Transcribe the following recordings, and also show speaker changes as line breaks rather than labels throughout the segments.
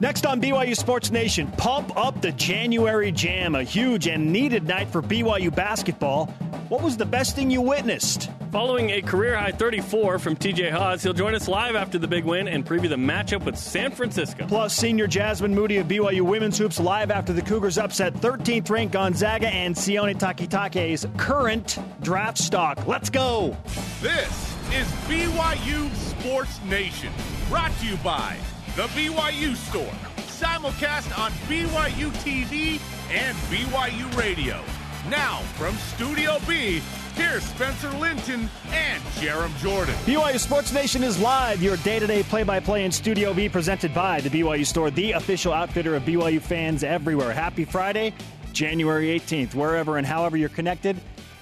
Next on BYU Sports Nation, pump up the January Jam, a huge and needed night for BYU basketball. What was the best thing you witnessed?
Following a career high 34 from TJ Haws, he'll join us live after the big win and preview the matchup with San Francisco.
Plus, senior Jasmine Moody of BYU Women's Hoops live after the Cougars upset 13th ranked Gonzaga and Sione Takitaki's current draft stock. Let's go!
This is BYU Sports Nation, brought to you by The BYU Store, simulcast on BYU TV and BYU Radio. Now, from Studio B, here's Spencer Linton and Jarom Jordan.
BYU Sports Nation is live, your day to day play by play in Studio B, presented by the BYU Store, the official outfitter of BYU fans everywhere. Happy Friday, January 18th, wherever and however you're connected.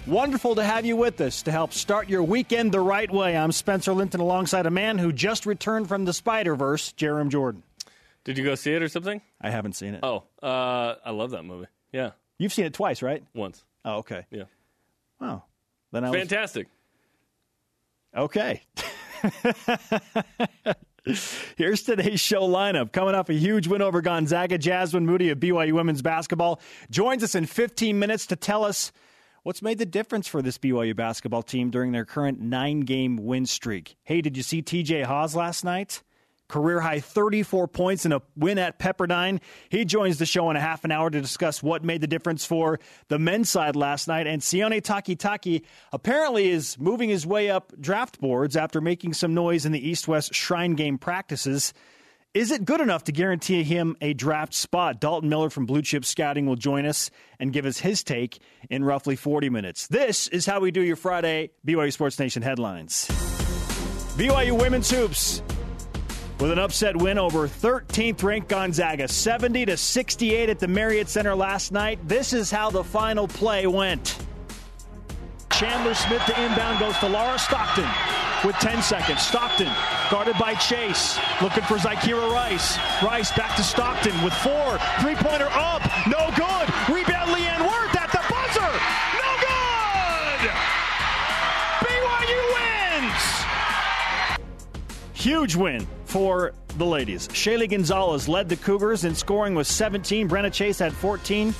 Wonderful to have you with us to help start your weekend the right way. I'm Spencer Linton alongside a man who just returned from the Spider Verse, Jarom Jordan.
Did you go see it or something?
I haven't seen it.
Oh, uh, I love that movie. Yeah,
You've seen it twice, right?
once.
Oh, okay.
Yeah,
Wow. then I was
fantastic.
Okay. Here's today's show lineup. Coming off a huge win over Gonzaga, Jasmine Moody of BYU women's basketball joins us in 15 minutes to tell us what's made the difference for this BYU basketball team during their current nine game win streak. Hey, did you see TJ Haws last night? Career high 34 points in a win at Pepperdine. He joins the show in a half an hour to discuss what made the difference for the men's side last night. And Sione Takitaki apparently is moving his way up draft boards after making some noise in the East West Shrine Game practices. Is it good enough to guarantee him a draft spot? Dalton Miller from Blue Chip Scouting will join us and give us his take in roughly 40 minutes. This is how we do your Friday BYU Sports Nation headlines. BYU Women's Hoops with an upset win over 13th ranked Gonzaga, 70 to 68 at the Marriott Center last night. This is how the final play went. Chandler Smith to inbound goes to Laura Stockton with 10 seconds. Stockton guarded by Chase, looking for Zykera Rice. Rice back to Stockton with four. Three pointer up, no good. Rebound Leanne Wirth at the buzzer, no good. BYU wins. Huge win for the ladies. Shaylee Gonzalez led the Cougars in scoring with 17. Brenna Chase had 14.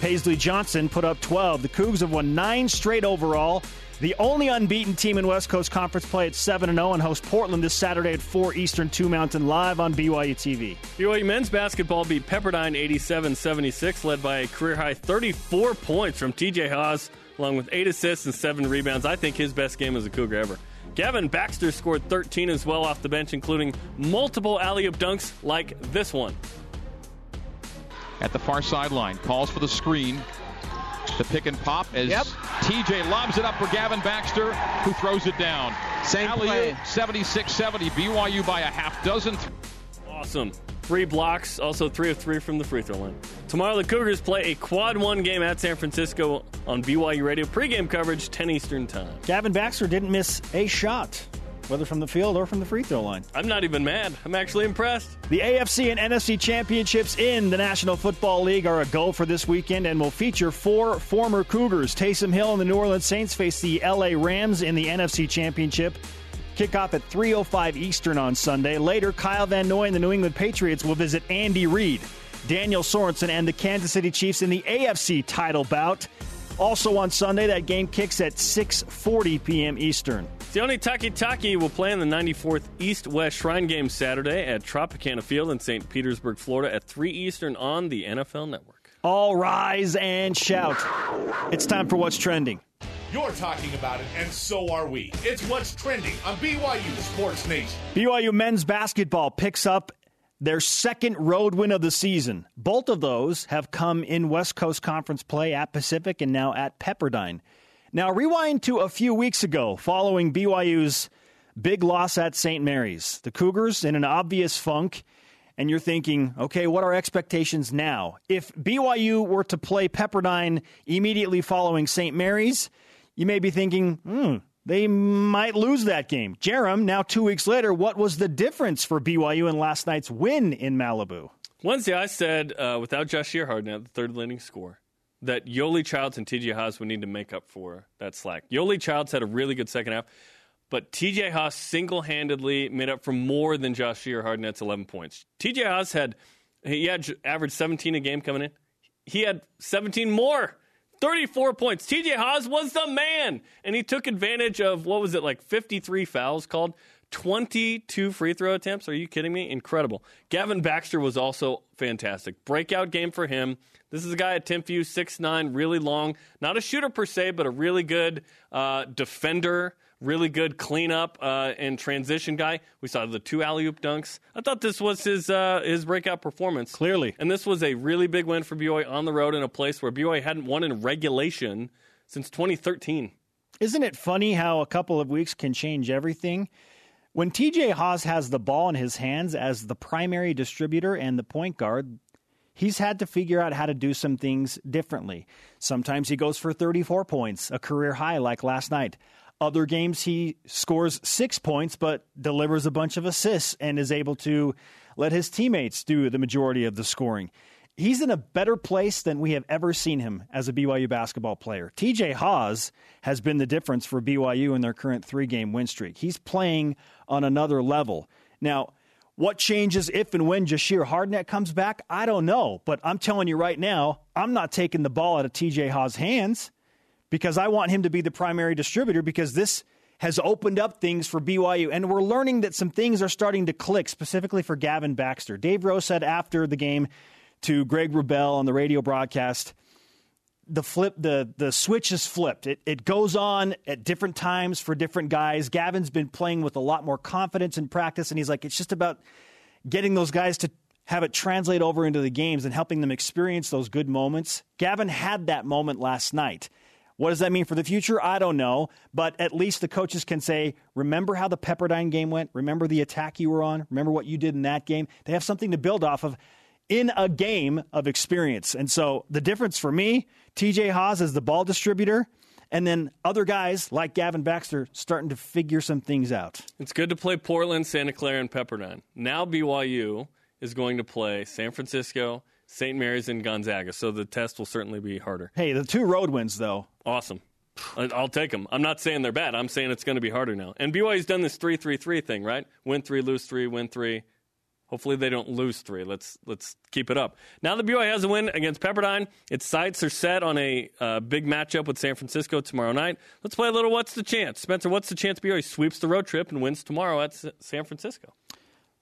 Paisley Johnson put up 12. The Cougs have won nine straight overall. The only unbeaten team in West Coast Conference play at 7 0 and host Portland this Saturday at 4 Eastern, 2 Mountain, live on BYU TV.
BYU men's basketball beat Pepperdine 87 76, led by a career high 34 points from TJ Haws, along with eight assists and seven rebounds. I think his best game as a Cougar ever. Gavin Baxter scored 13 as well off the bench, including multiple alley oop dunks like this one.
At the far sideline, calls for the screen. The pick and pop as
Yep.
TJ lobs it up for Gavin Baxter, who throws it down.
Same
Alley-oop,
play.
76-70. BYU by a half dozen.
Awesome. Three blocks, also three of three from the free throw line. Tomorrow, the Cougars play a quad one game at San Francisco on BYU Radio. Pregame coverage, 10 Eastern Time.
Gavin Baxter didn't miss a shot, whether from the field or from the free throw line.
I'm not even mad. I'm actually impressed.
The AFC and NFC championships in the National Football League are a go for this weekend and will feature four former Cougars. Taysom Hill and the New Orleans Saints face the LA Rams in the NFC championship. Kickoff at 3:05 Eastern on Sunday. Later, Kyle Van Noy and the New England Patriots will visit Andy Reid, Daniel Sorensen, and the Kansas City Chiefs in the AFC title bout. Also on Sunday, that game kicks at 6:40 p.m. Eastern.
the Sione Takitaki will play in the 94th East West Shrine Game Saturday at Tropicana Field in St. Petersburg, Florida at 3 Eastern on the NFL Network.
All rise and shout. It's time for what's trending.
You're talking about it, and so are we. It's what's trending on BYU Sports Nation.
BYU men's basketball picks up their second road win of the season. Both of those have come in West Coast Conference play at Pacific and now at Pepperdine. Now, rewind to a few weeks ago following BYU's big loss at St. Mary's. The Cougars in an obvious funk, and you're thinking, okay, what are expectations now? If BYU were to play Pepperdine immediately following St. Mary's, you may be thinking, hmm, they might lose that game. Jarom, now two weeks later, what was the difference for BYU in last night's win in Malibu?
Wednesday, I said uh, without Jahshire Hardnett the third leading score, that Yoli Childs and TJ Haws would need to make up for that slack. Yoli Childs had a really good second half, but TJ Haws single handedly made up for more than Jahshire Hardnett That's 11 points. TJ Haws had He had averaged 17 a game coming in. He had 17 more. 34 points. TJ Haws was the man. And he took advantage of, what was it, like 53 fouls called? 22 free throw attempts. Are you kidding me? Incredible. Gavin Baxter was also fantastic. Breakout game for him. This is a guy at Timpview, 6'9, really long. Not a shooter per se, but a really good uh, defender really good cleanup uh, and transition guy. We saw the two alley oop dunks. I thought this was his uh, his breakout performance.
Clearly,
and this was a really big win for BYU on the road in a place where BYU hadn't won in regulation since 2013.
Isn't it funny how a couple of weeks can change everything? When TJ Haws has the ball in his hands as the primary distributor and the point guard, he's had to figure out how to do some things differently. Sometimes he goes for 34 points, a career high like last night. Other games, he scores six points, but delivers a bunch of assists and is able to let his teammates do the majority of the scoring. He's in a better place than we have ever seen him as a BYU basketball player. TJ Haws has been the difference for BYU in their current three game win streak. He's playing on another level. Now, what changes if and when Jahshire Hardnett comes back? I don't know. But I'm telling you right now, I'm not taking the ball out of TJ Haws' hands because I want him to be the primary distributor because this has opened up things for BYU. And we're learning that some things are starting to click, specifically for Gavin Baxter. Dave Rose said after the game to Greg Wrubell on the radio broadcast, the flip the the switch is flipped. It it goes on at different times for different guys. Gavin's been playing with a lot more confidence in practice, and he's like, it's just about getting those guys to have it translate over into the games and helping them experience those good moments. Gavin had that moment last night. What does that mean for the future? I don't know. But at least the coaches can say, remember how the Pepperdine game went? Remember the attack you were on? Remember what you did in that game? They have something to build off of in a game of experience. And so the difference for me, TJ Haws is the ball distributor. And then other guys like Gavin Baxter starting to figure some things out.
It's good to play Portland, Santa Clara, and Pepperdine. Now BYU is going to play San Francisco, St. Mary's and Gonzaga, so the test will certainly be harder.
Hey, the two road wins, though.
Awesome. I'll take them. I'm not saying they're bad. I'm saying it's going to be harder now. And BYU's done this three three three thing, right? Win three, lose three, win three. Hopefully they don't lose three. Let's let's keep it up. Now that BYU has a win against Pepperdine, its sights are set on a uh, big matchup with San Francisco tomorrow night. Let's play a little. What's the chance, Spencer? What's the chance BYU sweeps the road trip and wins tomorrow at San Francisco?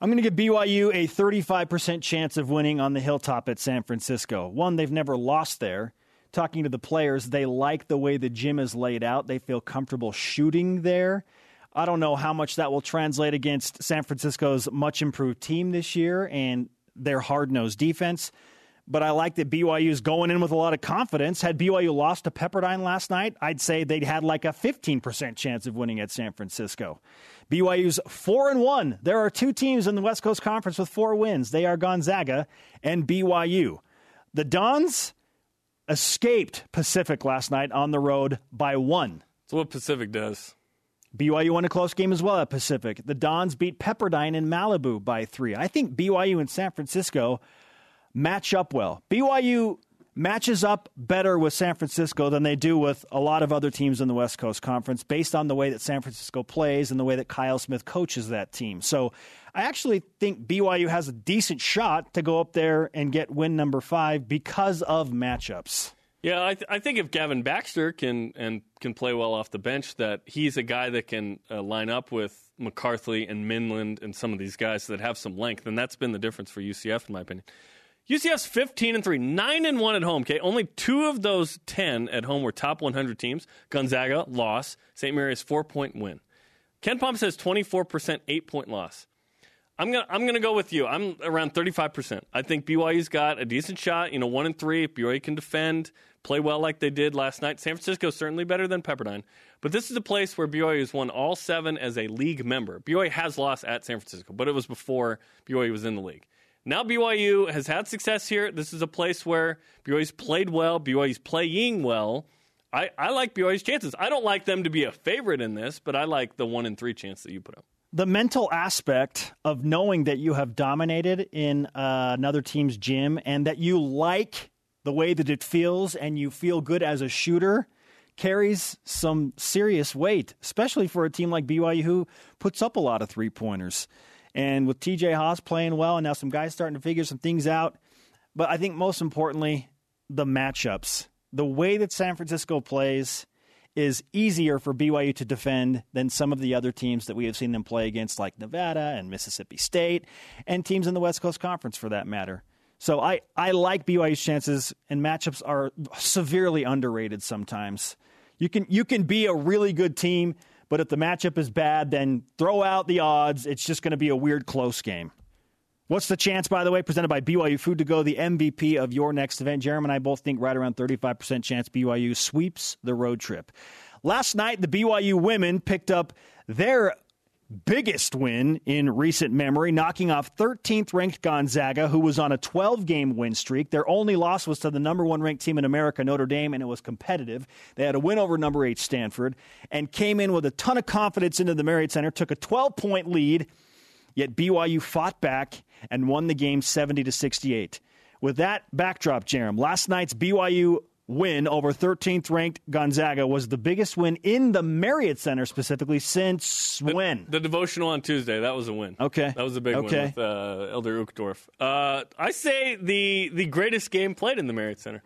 I'm going to give BYU a 35% chance of winning on the hilltop at San Francisco. One, they've never lost there. Talking to the players, they like the way the gym is laid out. They feel comfortable shooting there. I don't know how much that will translate against San Francisco's much improved team this year and their hard nosed defense. But I like that BYU is going in with a lot of confidence. Had BYU lost to Pepperdine last night, I'd say they'd had like a 15% chance of winning at San Francisco. BYU's four and one. There are two teams in the West Coast Conference with four wins. They are Gonzaga and BYU. The Dons escaped Pacific last night on the road by one.
That's what Pacific does.
BYU won a close game as well at Pacific. The Dons beat Pepperdine in Malibu by three. I think BYU and San Francisco match up well. BYU matches up better with San Francisco than they do with a lot of other teams in the West Coast Conference based on the way that San Francisco plays and the way that Kyle Smith coaches that team. So I actually think BYU has a decent shot to go up there and get win number five because of matchups.
Yeah, I, th- I think if Gavin Baxter can and can play well off the bench, that he's a guy that can uh, line up with McCarthy and Minlend and some of these guys that have some length, and that's been the difference for USF in my opinion. USF's 15 and 3, 9 and 1 at home. Okay, only two of those 10 at home were top 100 teams. Gonzaga loss, St. Mary's 4-point win. KenPom says 24% 8-point loss. I'm to I'm to go with you. I'm around 35%. I think BYU's got a decent shot, you know, 1 and 3 if BYU can defend, play well like they did last night. San Francisco certainly better than Pepperdine. But this is a place where BYU has won all 7 as a league member. BYU has lost at San Francisco, but it was before BYU was in the league. Now BYU has had success here. This is a place where BYU's played well. BYU's playing well. I, I like BYU's chances. I don't like them to be a favorite in this, but I like the one in three chance that you put up.
The mental aspect of knowing that you have dominated in uh, another team's gym and that you like the way that it feels and you feel good as a shooter carries some serious weight, especially for a team like BYU who puts up a lot of three pointers. And with TJ Haws playing well, and now some guys starting to figure some things out. But I think most importantly, the matchups. The way that San Francisco plays is easier for BYU to defend than some of the other teams that we have seen them play against, like Nevada and Mississippi State, and teams in the West Coast Conference for that matter. So I, I like BYU's chances, and matchups are severely underrated sometimes. You can you can be a really good team, but if the matchup is bad, then throw out the odds. It's just going to be a weird close game. What's the chance, by the way, presented by BYU Food to Go, the MVP of your next event? Jarom and I both think right around 35% chance BYU sweeps the road trip. Last night, the BYU women picked up their biggest win in recent memory, knocking off 13th ranked Gonzaga, who was on a 12 game win streak. Their only loss was to the number one ranked team in America, Notre Dame, and it was competitive. They had a win over number eight Stanford and came in with a ton of confidence into the Marriott Center, took a 12 point lead, yet BYU fought back and won the game 70 to 68. With that backdrop, Jarom, last night's BYU win over 13th ranked Gonzaga was the biggest win in the Marriott Center specifically since
the,
when?
The devotional on Tuesday. That was a win.
Okay.
That was a big
okay.
win with uh, Elder Uchtdorf. Uh, I say the the greatest game played in the Marriott Center,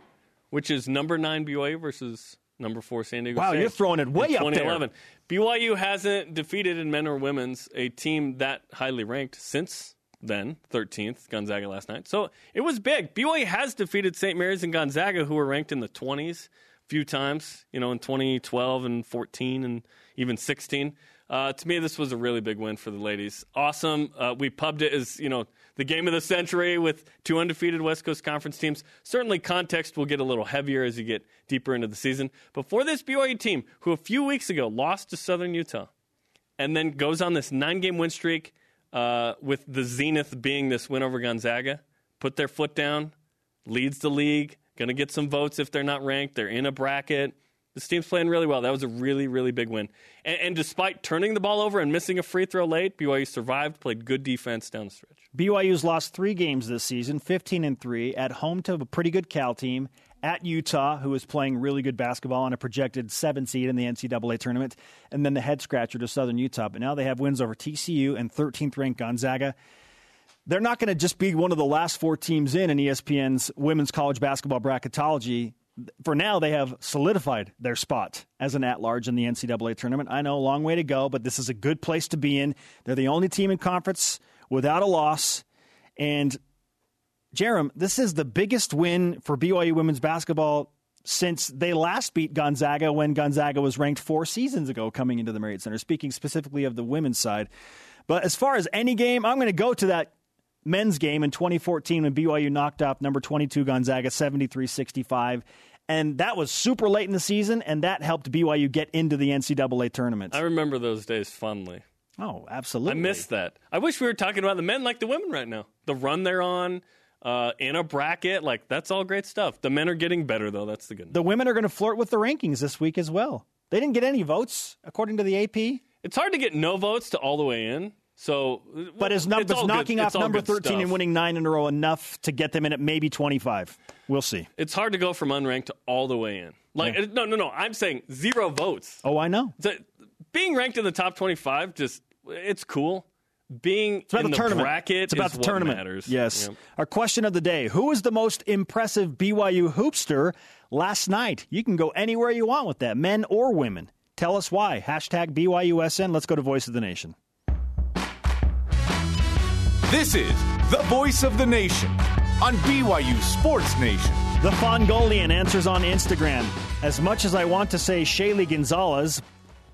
which is number nine BYU versus number four San Diego
wow,
State.
you're throwing it way up there.
BYU hasn't defeated in men or women's a team that highly ranked since then, 13th, Gonzaga last night. So it was big. BYU has defeated St. Mary's and Gonzaga, who were ranked in the 20s a few times, you know, in 2012 and 14 and even 16. Uh, to me, this was a really big win for the ladies. Awesome. Uh, we pubbed it as, you know, the game of the century with two undefeated West Coast Conference teams. Certainly, context will get a little heavier as you get deeper into the season. But for this BYU team, who a few weeks ago lost to Southern Utah and then goes on this nine game win streak, uh, with the zenith being this win over Gonzaga, put their foot down, leads the league, going to get some votes if they're not ranked. They're in a bracket. This team's playing really well. That was a really, really big win. And, and, despite turning the ball over and missing a free throw late, BYU survived, played good defense down the stretch.
BYU's lost three games this season, 15 and 3, at home to a pretty good Cal team, at Utah, who is playing really good basketball on a projected seven seed in the NCAA tournament, and then the head scratcher to Southern Utah. But now they have wins over TCU and 13th ranked Gonzaga. They're not going to just be one of the last four teams in in ESPN's women's college basketball bracketology for now, they have solidified their spot as an at large in the NCAA tournament. I know a long way to go, but this is a good place to be in. They're the only team in conference without a loss. And, Jarom, this is the biggest win for BYU women's basketball since they last beat Gonzaga when Gonzaga was ranked four seasons ago coming into the Marriott Center, speaking specifically of the women's side. But as far as any game, I'm going to go to that men's game in 2014 when BYU knocked off number 22 Gonzaga 73 65. And that was super late in the season, and that helped BYU get into the NCAA tournament.
I remember those days fondly.
Oh, absolutely.
I missed that. I wish we were talking about the men like the women right now. The run they're on, uh, in a bracket, like that's all great stuff. The men are getting better, though. That's the good news.
The women are going to flirt with the rankings this week as well. They didn't get any votes, according to the AP.
It's hard to get no votes to all the way in. So,
but is numbers knocking
good,
off number thirteen
stuff.
and winning nine in a row enough to get them in at maybe twenty five? We'll see.
It's hard to go from unranked all the way in. Like yeah. no, no, no. I'm saying zero votes.
Oh, I know.
So, being ranked in the top twenty five, just it's cool. Being
it's about
in
the,
the
tournament.
bracket
it's about
the
tournament.
matters.
Yes. Our question of the day: Who is the most impressive BYU hoopster last night? You can go anywhere you want with that, men or women. Tell us why. Hashtag BYUSN. Let's go to Voice of the Nation.
This is the voice of the nation on BYU Sports Nation.
The Fongolian answers on Instagram. As much as I want to say Shaylee Gonzalez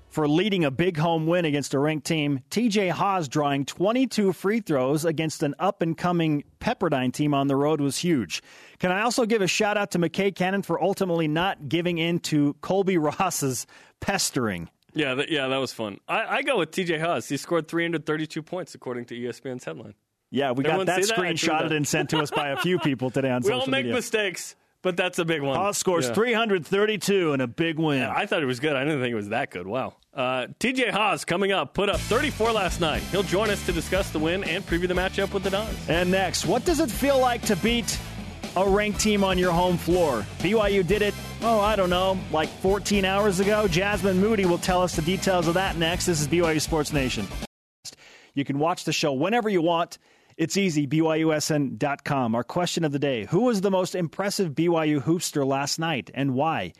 for leading a big home win against a ranked team, TJ Haws drawing 22 free throws against an up and coming Pepperdine team on the road was huge. Can I also give a shout out to McKay Cannon for ultimately not giving in to Colby Ross's pestering?
Yeah, that, yeah, that was fun. I, I go with TJ Haws. He scored 332 points according to ESPN's headline.
Yeah, we
Everyone
got that
see that?
screenshotted and sent to us by a few people today on
we
social
all make
media.
mistakes, but that's a big one.
Haws scores
Yeah.
332 and a big win.
Yeah, I thought it was good. I didn't think it was that good. Wow. Uh, TJ Haws coming up, put up 34 last night. He'll join us to discuss the win and preview the matchup with the Dons.
And next, what does it feel like to beat a ranked team on your home floor? BYU did it, oh, I don't know, like 14 hours ago. Jasmine Moody will tell us the details of that next. This is BYU Sports Nation. You can watch the show whenever you want. It's easy, BYUSN.com. Our question of the day Who was the most impressive BYU hoopster last night and why?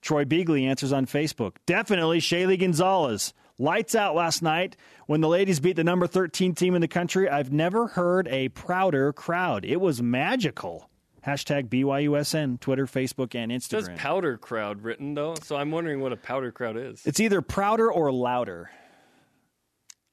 Troy Beagley answers on Facebook. Definitely Shaylee Gonzalez. Lights out last night when the ladies beat the number 13 team in the country. I've never heard a prouder crowd. It was magical. Hashtag BYUSN, Twitter, Facebook, and Instagram.
It powder crowd written though, so I'm wondering what a powder crowd is.
It's either prouder or louder.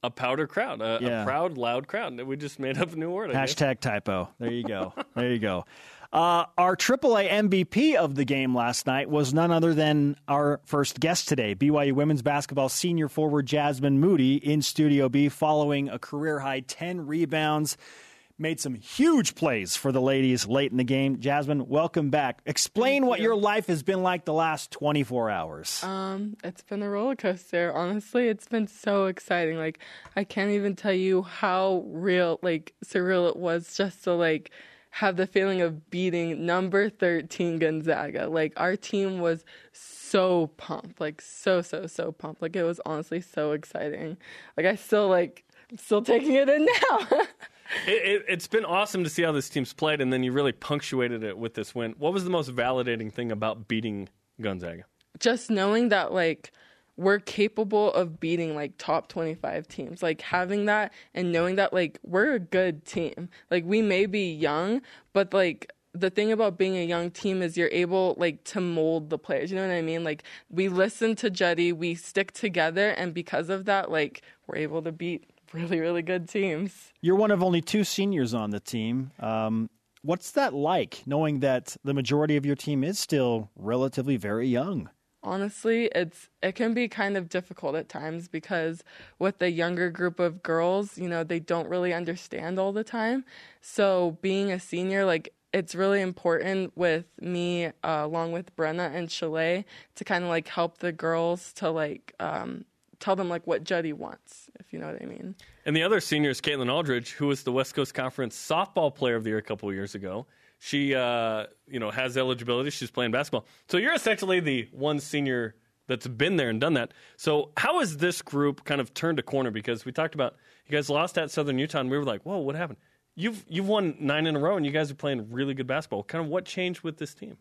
A powder crowd, a,
Yeah.
a proud, loud crowd. We just made up a new word. I guess.
Hashtag typo. There you go. there you go. Uh, our AAA MVP of the game last night was none other than our first guest today, BYU women's basketball senior forward Jasmine Moody in Studio B, following a career high 10 rebounds. Made some huge plays for the ladies late in the game. Jasmine, welcome back. Explain what your life has been like the last 24 hours.
Um, it's been a roller coaster. Honestly, it's been so exciting. Like I can't even tell you how real, like surreal it was just to like have the feeling of beating number 13 Gonzaga. Like our team was so pumped, like so so so pumped. Like it was honestly so exciting. Like I still like I'm still taking it in now.
It, it, it's been awesome to see how this team's played, and then you really punctuated it with this win. What was the most validating thing about beating Gonzaga?
just knowing that like we're capable of beating like top 25 teams like having that and knowing that like we're a good team like we may be young but like the thing about being a young team is you're able like to mold the players you know what i mean like we listen to jetty we stick together and because of that like we're able to beat really really good teams
You're one of only two seniors on the team. Um, what's that like, knowing that the majority of your team is still relatively very young?
honestly it's it can be kind of difficult at times because with the younger group of girls you know they don't really understand all the time so being a senior like it's really important with me uh, along with brenna and chalet to kind of like help the girls to like um, tell them like what juddy wants if you know what i mean
And the other senior is Caitlin Aldridge, who was the West Coast Conference Softball Player of the Year a couple of years ago. She, uh, you know, has eligibility. She's playing basketball. So you're essentially the one senior that's been there and done that. So how has this group kind of turned a corner? Because we talked about you guys lost at Southern Utah, and we were like, "Whoa, what happened?" You've you've won nine in a row, and you guys are playing really good basketball. Kind of what changed with this team?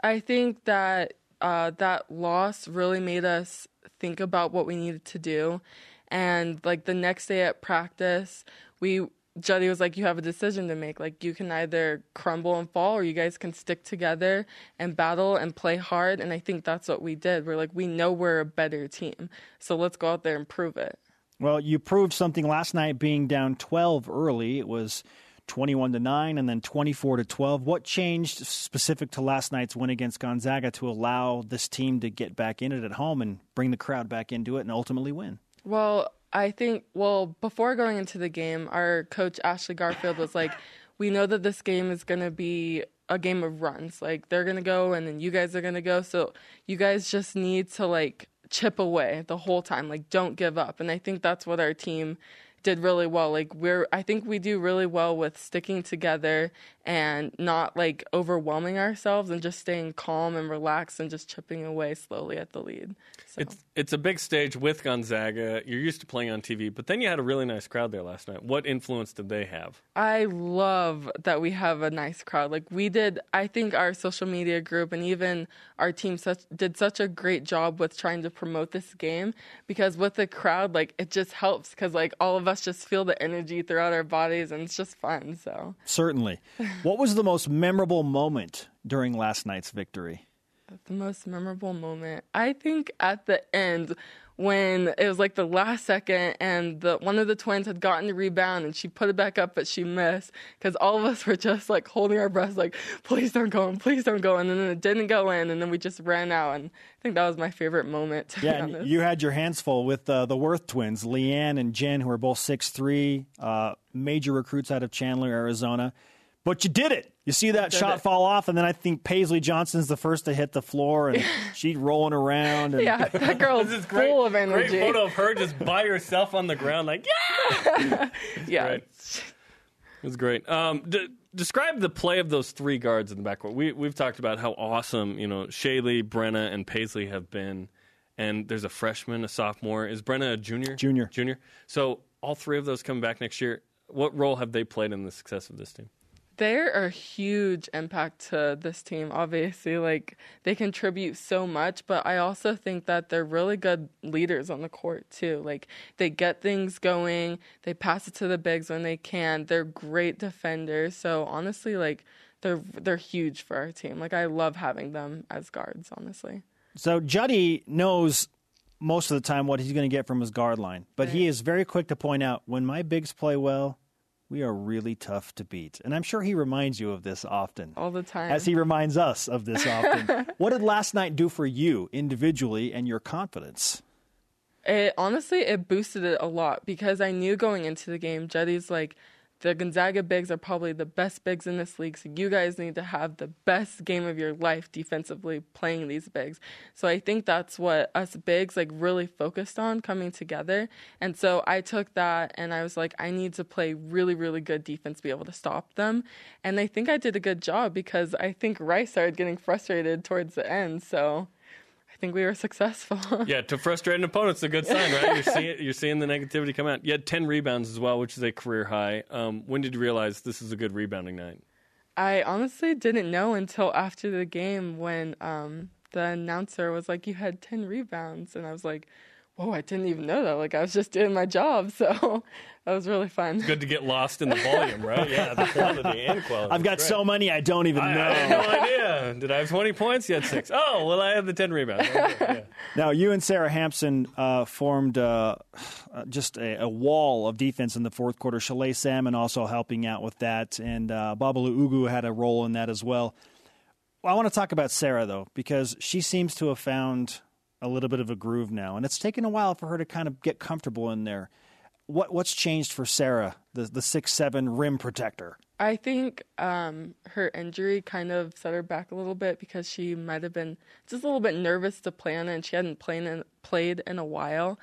I think that uh, that loss really made us think about what we needed to do. And like the next day at practice, we Juddy was like, "You have a decision to make. Like you can either crumble and fall, or you guys can stick together and battle and play hard." And I think that's what we did. We're like, we know we're a better team, so let's go out there and prove it.
Well, you proved something last night being down 12 early. It was 21 to 9 and then 24 to 12. What changed specific to last night's win against Gonzaga to allow this team to get back in it at home and bring the crowd back into it and ultimately win?
Well, I think, well, before going into the game, our coach, Ashley Garfield, was like, we know that this game is going to be a game of runs. Like, they're going to go and then you guys are going to go. So you guys just need to, like, chip away the whole time. Like, don't give up. And I think that's what our team did really well. Like we're I think we do really well with sticking together and not like overwhelming ourselves and just staying calm and relaxed and just chipping away slowly at the lead. So
It's it's a big stage with Gonzaga. You're used to playing on TV, but then you had a really nice crowd there last night. What influence did they have?
I love that we have a nice crowd. Like we did, I think our social media group and even our team such, did such a great job with trying to promote this game because with the crowd, like it just helps because like all of us just feel the energy throughout our bodies and it's just fun. So
Certainly. what was the most memorable moment during last night's victory?
the most memorable moment, I think at the end when it was like the last second and the one of the twins had gotten the rebound and she put it back up but she missed because all of us were just like holding our breaths like please don't go in please don't go in and then it didn't go in and then we just ran out and I think that was my favorite moment
Yeah, you had your hands full with uh, the Wirth twins, Leanne and Jen, who are both six three, uh, major recruits out of Chandler, Arizona. But you did it. You see that shot
it.
fall off, and then I think Paisley Johnson's the first to hit the floor, and she's rolling around. And
yeah that girl's
This is
full of energy.
Great photo of her just by herself on the ground, like yeah.
yeah
great. It was great. Um, d- describe the play of those three guards in the backcourt. We we've talked about how awesome you know Shaylee, Brenna, and Paisley have been, and there's a freshman, a sophomore. Is Brenna a junior?
Junior.
Junior. So all three of those coming back next year. What role have they played in the success of this team?
They're a huge impact to this team, obviously. Like, they contribute so much, but I also think that they're really good leaders on the court, too. Like, they get things going, they pass it to the bigs when they can. They're great defenders. So, honestly, like, they're they're huge for our team. Like I love having them as guards, honestly.
So Juddy knows most of the time what he's going to get from his guard line, but right. he is very quick to point out when my bigs play well, we are really tough to beat. And I'm sure he reminds you of this often.
All the time.
As he reminds us of this often. what did last night do for you individually and your confidence?
It honestly it boosted it a lot because I knew going into the game, Juddy's like the Gonzaga bigs are probably the best bigs in this league, so you guys need to have the best game of your life defensively playing these bigs. So I think that's what us bigs like really focused on coming together. And so I took that and I was like, I need to play really, really good defense, be able to stop them. And I think I did a good job because I think Rice started getting frustrated towards the end. So I think we were successful.
yeah, to frustrate an opponent's a good sign, right? You're seeing you're seeing the negativity come out. You had ten rebounds as well, which is a career high. Um, when did you realize this is a good rebounding night?
I honestly didn't know until after the game when um, the announcer was like, "You had ten rebounds," and I was like, whoa, I didn't even know that. Like I was just doing my job, so that was really fun.
It's good to get lost in the volume, right? Yeah, the quantity and quality.
I've got so many I don't even
I,
know.
I have no idea. Did I have 20 points? You had six. Oh, well, I had the 10 rebounds. Yeah.
Now, you and Sara Hamson uh, formed uh, just a, a, wall of defense in the fourth quarter. Chalet Salmon also helping out with that, and uh, Babalu Ugwu had a role in that as well. well I want to talk about Sarah, though, because she seems to have found – a little bit of a groove now, and it's taken a while for her to kind of get comfortable in there. What what's changed for Sarah, the the six seven rim protector?
I think um, her injury kind of set her back a little bit because she might have been just a little bit nervous to it, and she hadn't played in, played in a while.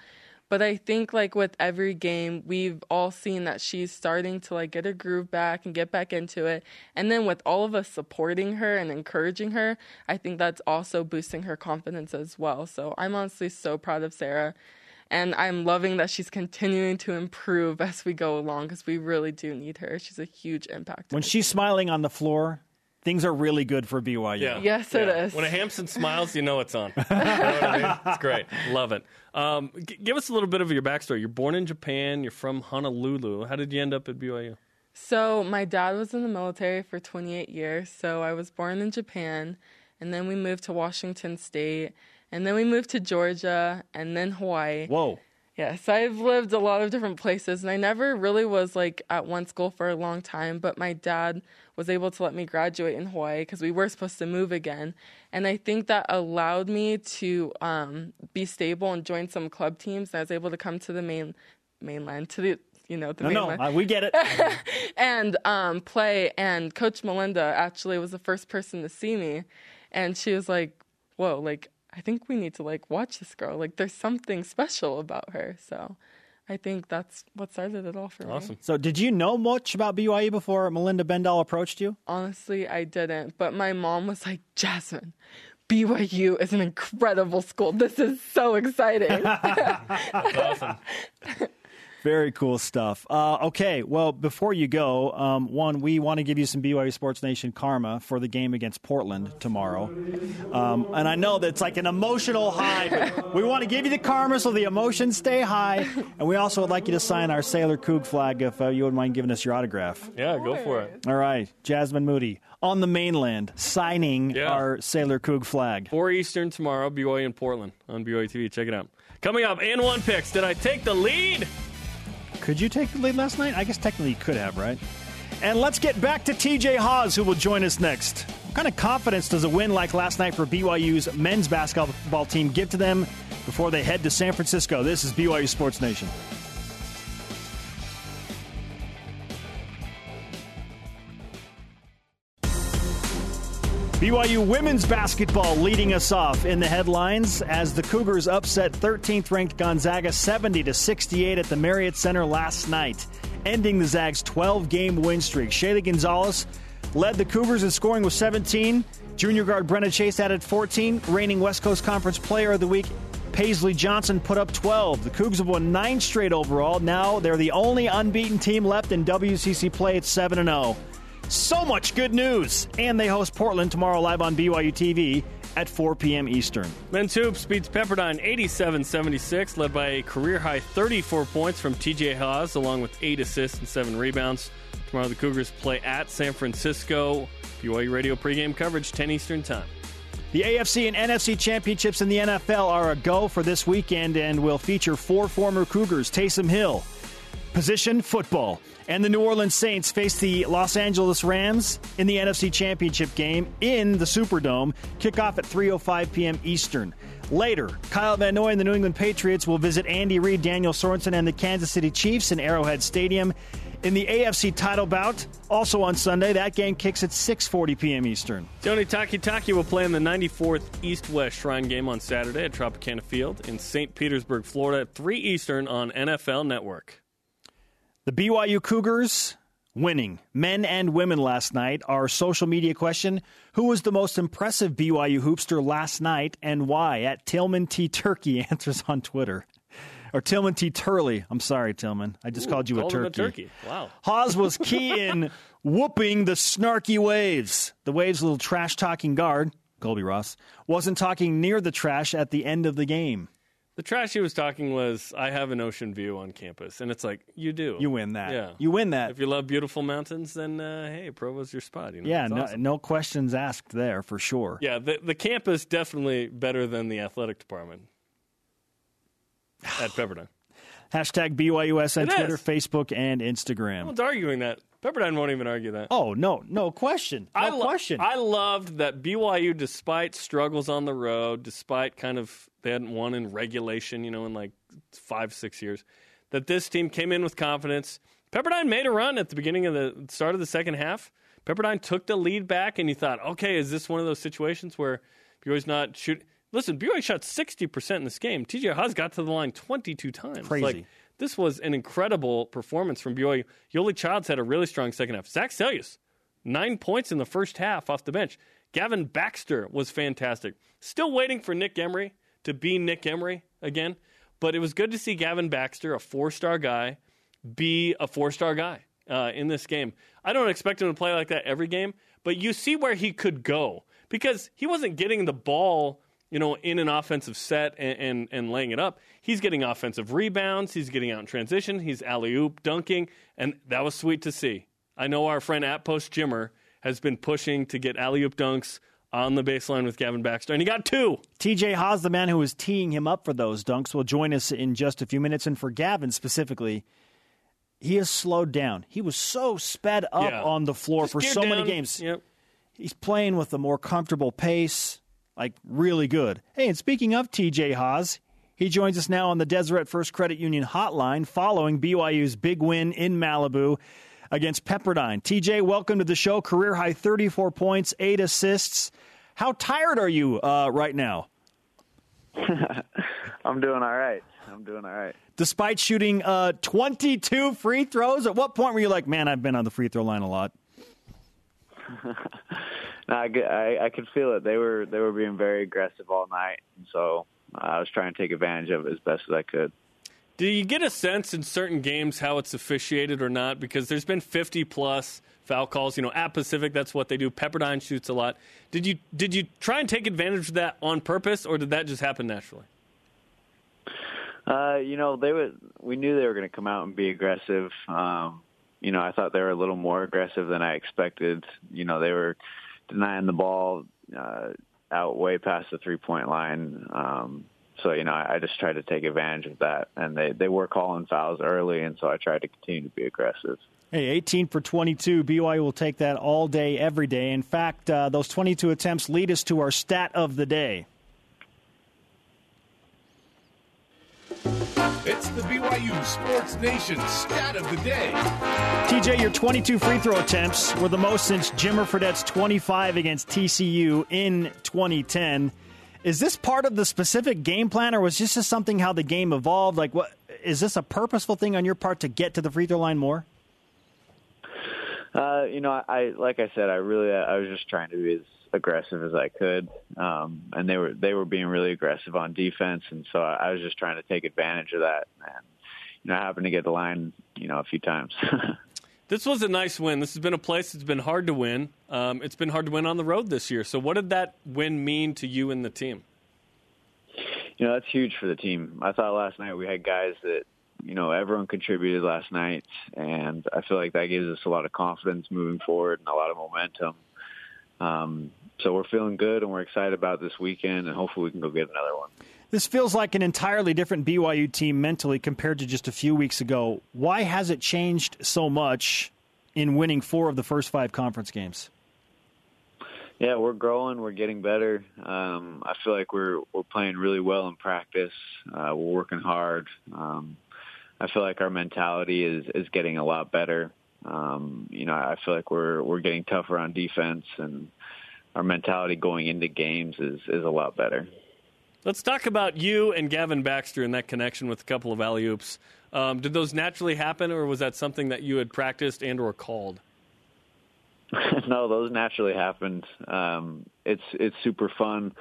But I think like with every game, we've all seen that she's starting to like get her groove back and get back into it. And then with all of us supporting her and encouraging her, I think that's also boosting her confidence as well. So I'm honestly so proud of Sarah. And I'm loving that she's continuing to improve as we go along because we really do need her. She's a huge impact.
When she's smiling on the floor, things are really good for BYU.
Yeah. Yes, it
yeah.
is.
When a Hamson smiles, you know it's on. you know I mean? It's great. Love it. Um, g- give us a little bit of your backstory. You're born in Japan. You're from Honolulu. How did you end up at BYU?
So my dad was in the military for 28 years. So I was born in Japan, and then we moved to Washington State, and then we moved to Georgia, and then Hawaii.
Whoa.
Yes, I've lived a lot of different places and I never really was like at one school for a long time, but my dad was able to let me graduate in Hawaii because we were supposed to move again. And I think that allowed me to um, be stable and join some club teams. And I was able to come to the main mainland, to the you know, the
no,
mainland.
no, uh, we get it.
and um, play. And Coach Melinda actually was the first person to see me. And she was like, whoa, like, I think we need to like watch this girl. Like there's something special about her. So I think that's what started it all for
awesome. me. Awesome.
So did you know much about BYU before Melinda Bendall approached you?
Honestly, I didn't. But my mom was like, Jasmine, BYU is an incredible school. This is so exciting.
that's awesome.
Very cool stuff. Uh, okay, well, before you go, um, one, we want to give you some BYU Sports Nation karma for the game against Portland tomorrow. Um, and I know that it's like an emotional high, but we want to give you the karma so the emotions stay high. And we also would like you to sign our Sailor Coug flag if uh, you wouldn't mind giving us your autograph.
Yeah, go for it.
All right, Jasmine Moody on the mainland signing yeah. our Sailor Coug flag.
4 Eastern tomorrow, BYU in Portland on BYU TV. Check it out. Coming up, and one picks. Did I take the lead?
Could you take the lead last night? I guess technically you could have, right? And let's get back to TJ Haws, who will join us next. What kind of confidence does a win like last night for BYU's men's basketball team give to them before they head to San Francisco? This is BYU Sports Nation. BYU women's basketball leading us off in the headlines as the Cougars upset 13th ranked Gonzaga 70 to 68 at the Marriott Center last night, ending the Zags 12 game win streak. Shaylee Gonzalez led the Cougars in scoring with 17. Junior guard Brenna Chase added 14, reigning West Coast Conference Player of the Week Paisley Johnson put up 12. The Cougs have won nine straight overall. Now they're the only unbeaten team left in WCC play at 7 0. So much good news. And they host Portland tomorrow live on BYU TV at 4 p.m. Eastern.
Men's Hoops beats Pepperdine 87 76, led by a career high 34 points from TJ Haws, along with eight assists and seven rebounds. Tomorrow, the Cougars play at San Francisco. BYU Radio pregame coverage, 10 Eastern Time.
The AFC and NFC championships in the NFL are a go for this weekend and will feature four former Cougars Taysom Hill, position football, and the New Orleans Saints face the Los Angeles Rams in the NFC Championship game in the Superdome. Kickoff at 3:05 p.m. Eastern. Later, Kyle Van Noy and the New England Patriots will visit Andy Reid, Daniel Sorensen, and the Kansas City Chiefs in Arrowhead Stadium. In the AFC title bout, also on Sunday, that game kicks at 6:40 p.m. Eastern.
Tony Takitaki will play in the 94th East-West Shrine game on Saturday at Tropicana Field in St. Petersburg, Florida, at 3 Eastern on NFL Network.
The BYU Cougars winning men and women last night. Our social media question Who was the most impressive BYU hoopster last night and why? At Tillman T. Turkey answers on Twitter. Or Tillman T. Turley. I'm sorry, Tillman. I just
Ooh,
called you a
called him
turkey.
a turkey. Wow.
Haws was key in whooping the snarky waves. The waves' little trash talking guard, Colby Ross, wasn't talking near the trash at the end of the game.
The trash he was talking was, I have an ocean view on campus. And it's like, you do.
You win that.
Yeah.
You win that.
If you love beautiful mountains, then uh, hey, Provo's your spot. You know?
yeah, no,
awesome.
no questions asked there for sure.
Yeah, the, the campus definitely better than the athletic department at Pepperdine.
Hashtag BYUSN
It
Twitter,
is.
Facebook, and
No
Instagram.
one's arguing that. Pepperdine won't even argue that.
Oh no, no question, no
I lo-
question.
I loved that BYU, despite struggles on the road, despite kind of they hadn't won in regulation, you know, in like five six years, that this team came in with confidence. Pepperdine made a run at the beginning of the start of the second half. Pepperdine took the lead back, and you thought, okay, is this one of those situations where BYU's not shoot? Listen, BYU shot sixty percent in this game. TJ Haws got to the line twenty two times.
Crazy.
Like, this was an incredible performance from BYU. Yoli Childs had a really strong second half. Zac Seljaas, nine points in the first half off the bench. Gavin Baxter was fantastic. Still waiting for Nick Emery to be Nick Emery again, but it was good to see Gavin Baxter, a four star guy, be a four star guy uh, in this game. I don't expect him to play like that every game, but you see where he could go because he wasn't getting the ball you know, in an offensive set and, and, and laying it up. He's getting offensive rebounds. He's getting out in transition. He's alley oop dunking, and that was sweet to see. I know our friend at Post Jimmer has been pushing to get alley oop dunks on the baseline with Gavin Baxter, and he got two.
TJ Haws, the man who was teeing him up for those dunks, will join us in just a few minutes. And for Gavin specifically, he has slowed down. He was so sped up
Yeah.
on the floor
Just
for so many games.
Yep.
He's playing with a more comfortable pace, like really good. Hey, and speaking of TJ Haws, he joins us now on the Deseret First Credit Union hotline following BYU's big win in Malibu against Pepperdine. TJ, welcome to the show. Career high 34 points, eight assists. How tired are you uh, right now?
I'm doing all right. I'm doing all right.
Despite shooting uh, 22 free throws, at what point were you like, man, I've been on the free throw line a lot?
No, I could feel it. They were they were being very aggressive all night, and so I was trying to take advantage of it as best as I could.
Do you get a sense in certain games how it's officiated or not? Because there's been 50 plus foul calls. You know, at Pacific, that's what they do. Pepperdine shoots a lot. Did you did you try and take advantage of that on purpose, or did that just happen naturally?
Uh, you know, they would. We knew they were going to come out and be aggressive. Um, you know, I thought they were a little more aggressive than I expected. You know, they were denying the ball uh, out way past the three point line. Um, so you know, I, I just tried to take advantage of that, and they they were calling fouls early, and so I tried to continue to be aggressive.
Hey, 18 for 22. BYU will take that all day, every day. In fact, uh, those 22 attempts lead us to our stat of the day.
The BYU Sports Nation stat of the day.
TJ, your 22 free throw attempts were the most since Jimmer Fredette's 25 against TCU in 2010. Is this part of the specific game plan, or was this just something how the game evolved? Like, what is this a purposeful thing on your part to get to the free throw line more?
Uh, you know, I like I said, I really I was just trying to be as aggressive as I could, um, and they were they were being really aggressive on defense, and so I, I was just trying to take advantage of that. And you know, I happened to get the line, you know, a few times.
this was a nice win. This has been a place that's been hard to win. Um, it's been hard to win on the road this year. So, what did that win mean to you and the team?
You know, that's huge for the team. I thought last night we had guys that you know, everyone contributed last night, and I feel like that gives us a lot of confidence moving forward and a lot of momentum. Um, so we're feeling good, and we're excited about this weekend, and hopefully we can go get another one.
This feels like an entirely different BYU team mentally compared to just a few weeks ago. Why has it changed so much in winning four of the first five conference games?
Yeah, we're growing. We're getting better. Um, I feel like we're we're playing really well in practice. Uh, we're working hard. Um, I feel like our mentality is is getting a lot better. Um, you know, I feel like we're we're getting tougher on defense, and our mentality going into games is is a lot better.
Let's talk about you and Gavin Baxter and that connection with a couple of alley oops. Um, did those naturally happen, or was that something that you had practiced and or called?
no, those naturally happened. Um, it's it's super fun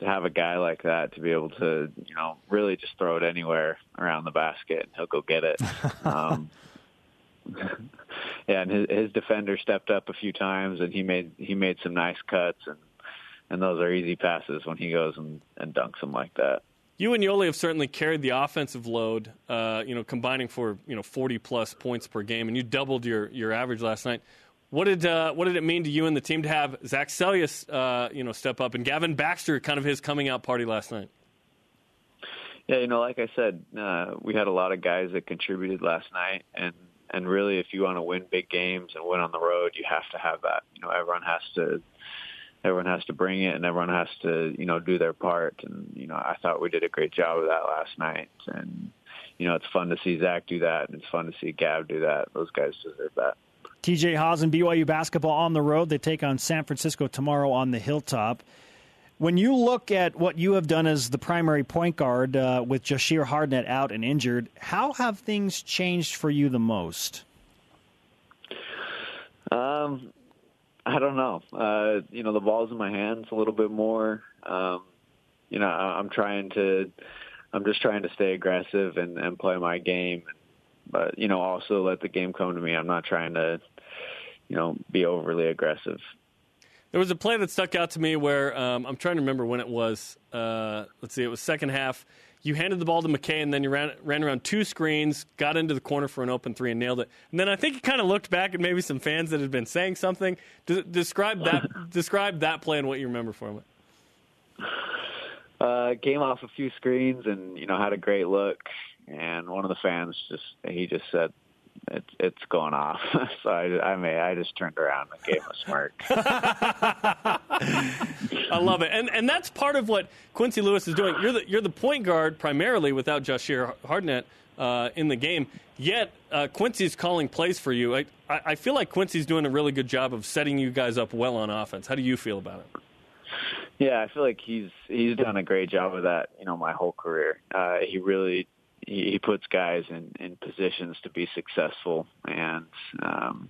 to have a guy like that to be able to, you know, really just throw it anywhere around the basket and he'll go get it. um, yeah, and his, his defender stepped up a few times and he made he made some nice cuts and and those are easy passes when he goes and, and dunks them like that.
You and Yoeli have certainly carried the offensive load, uh, you know, combining for you know 40 plus points per game, and you doubled your your average last night. What did uh, what did it mean to you and the team to have Zac Seljaas, uh, you know, step up and Gavin Baxter, kind of his coming out party last night?
Yeah, you know, like I said, uh, we had a lot of guys that contributed last night, and and really, if you want to win big games and win on the road, you have to have that. You know, everyone has to everyone has to bring it, and everyone has to you know do their part. And you know, I thought we did a great job of that last night, and you know, it's fun to see Zac do that, and it's fun to see Gav do that. Those guys deserve that.
TJ Haws and BYU basketball on the road. They take on San Francisco tomorrow on the Hilltop. When you look at what you have done as the primary point guard uh, with Jahshire Hardnett out and injured, how have things changed for you the most?
Um, I don't know. Uh, you know, the ball's in my hands a little bit more. Um, you know, I'm trying to, I'm just trying to stay aggressive and, and play my game. But you know, also let the game come to me. I'm not trying to, you know, be overly aggressive.
There was a play that stuck out to me where um, I'm trying to remember when it was. Uh, let's see, it was second half. You handed the ball to McKay, and then you ran, ran around two screens, got into the corner for an open three, and nailed it. And then I think you kind of looked back at maybe some fans that had been saying something. De- describe that. describe that play and what you remember from it.
Uh, came off a few screens and you know had a great look, and one of the fans just he just said, it's it's going off. so I, I may I just turned around and gave him a smirk.
I love it, and and that's part of what Quincy Lewis is doing. You're the you're the point guard primarily without Jahshire Hardnett uh, in the game. Yet uh, Quincy's calling plays for you. I I feel like Quincy's doing a really good job of setting you guys up well on offense. How do you feel about it?
Yeah, I feel like he's he's done a great job of that. You know, my whole career. Uh, he really he, puts guys in, in positions to be successful, and um,